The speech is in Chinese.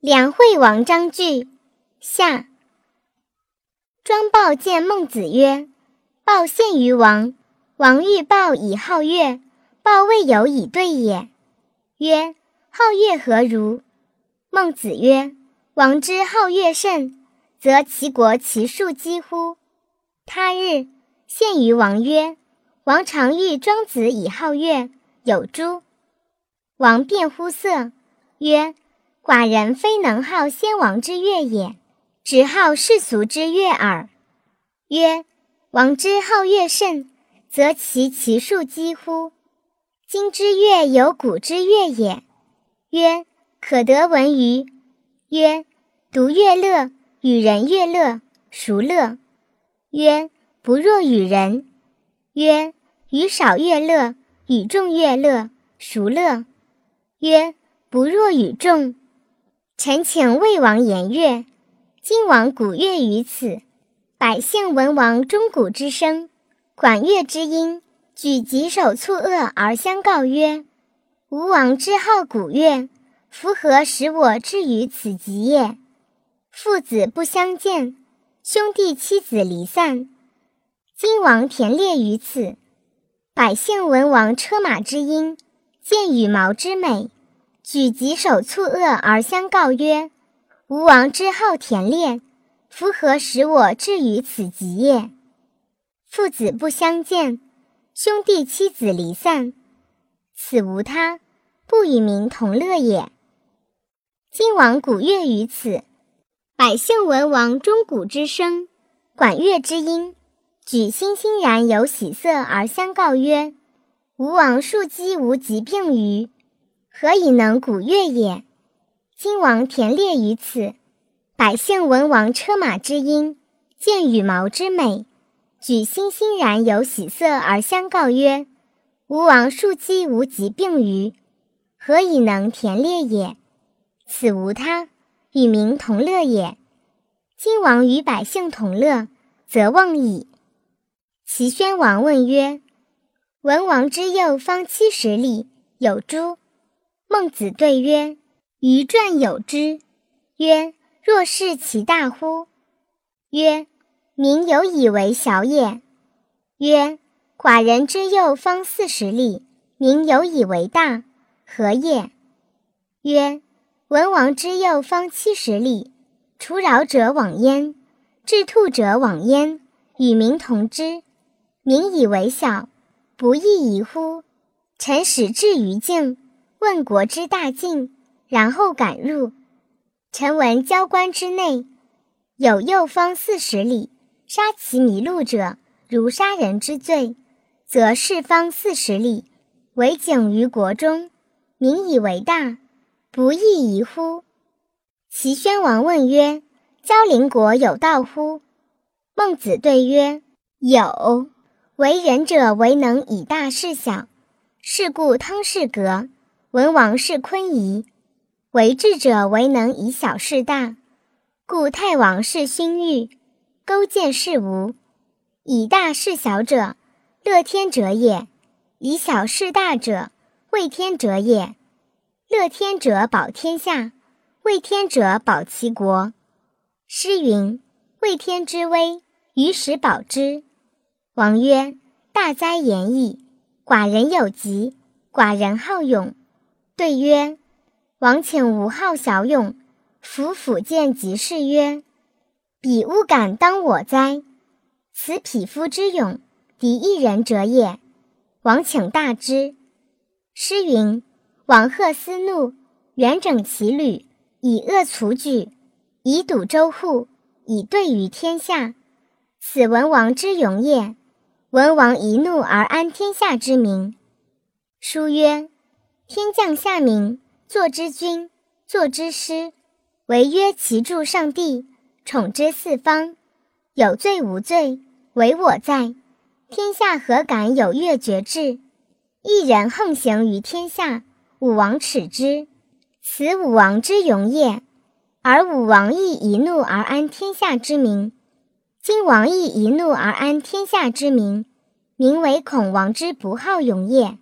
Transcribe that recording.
梁惠王章句下。庄豹见孟子曰：“豹献于王，王欲豹以好乐，豹未有以对也。”曰：“好乐何如？”孟子曰：“王之好乐甚，则其国其数几乎？”他日，献于王曰：“王常欲庄子以好乐，有诸？”王辩乎色，曰：寡人非能好先王之乐也，只好世俗之乐耳。曰：王之好乐甚，则其其数几乎？今之乐有古之乐也。曰：可得闻于？曰：独乐乐，与人乐乐，孰乐？曰：不若与人。曰：与少乐乐，与众乐乐，孰乐？曰：不若与众。臣请魏王言乐，今王鼓乐于此，百姓闻王钟鼓之声，管乐之音，举棘手蹴恶而相告曰：“吾王之好鼓乐，夫何使我至于此极也？”父子不相见，兄弟妻子离散。今王田猎于此，百姓闻王车马之音，见羽毛之美。举棘手蹴恶而相告曰：“吾王之好田猎，夫何使我至于此极也？”父子不相见，兄弟妻子离散，此无他，不与民同乐也。今王鼓乐于此，百姓闻王钟鼓之声，管乐之音，举欣欣然有喜色而相告曰：“吾王庶几无疾病于？”何以能鼓乐也？今王田猎于此，百姓闻王车马之音，见羽毛之美，举欣欣然有喜色而相告曰：“吾王庶几无疾病于？何以能田猎也？”此无他，与民同乐也。今王与百姓同乐，则忘矣。齐宣王问曰：“文王之幼方七十里，有诸？”孟子对曰：“余传有之。”曰：“若是其大乎？”曰：“民有以为小也。”曰：“寡人之幼方四十里，民有以为大，何也？”曰：“文王之幼方七十里，除饶者往焉，至兔者往焉，与民同之，民以为小，不亦宜乎？臣使至于境。”问国之大境，然后敢入。臣闻交关之内，有右方四十里，杀其迷路者，如杀人之罪，则是方四十里，为警于国中，民以为大，不亦宜乎？齐宣王问曰：“交邻国有道乎？”孟子对曰：“有。为人者，为能以大事小，是故汤氏革。”文王是坤仪，为智者为能以小事大，故太王是勋玉，勾践是吴。以大事小者，乐天者也；以小事大者，畏天者也。乐天者保天下，畏天者保其国。诗云：“畏天之威，于时保之。”王曰：“大哉言矣！寡人有疾，寡人好勇。”对曰：“王请吾好小勇，夫辅见即是曰：‘彼吾敢当我哉？’此匹夫之勇，敌一人者也。王请大之。诗云：‘王贺思怒，远整其旅，以恶卒举，以堵周户，以对于天下。’此文王之勇也。文王一怒而安天下之民。书曰。”天降下民，作之君，作之师，惟曰其助上帝，宠之四方，有罪无罪，唯我在。天下何敢有越绝志？一人横行于天下，武王耻之，此武王之勇也。而武王亦一怒而安天下之民，今王亦一怒而安天下之民，民为恐王之不好勇也。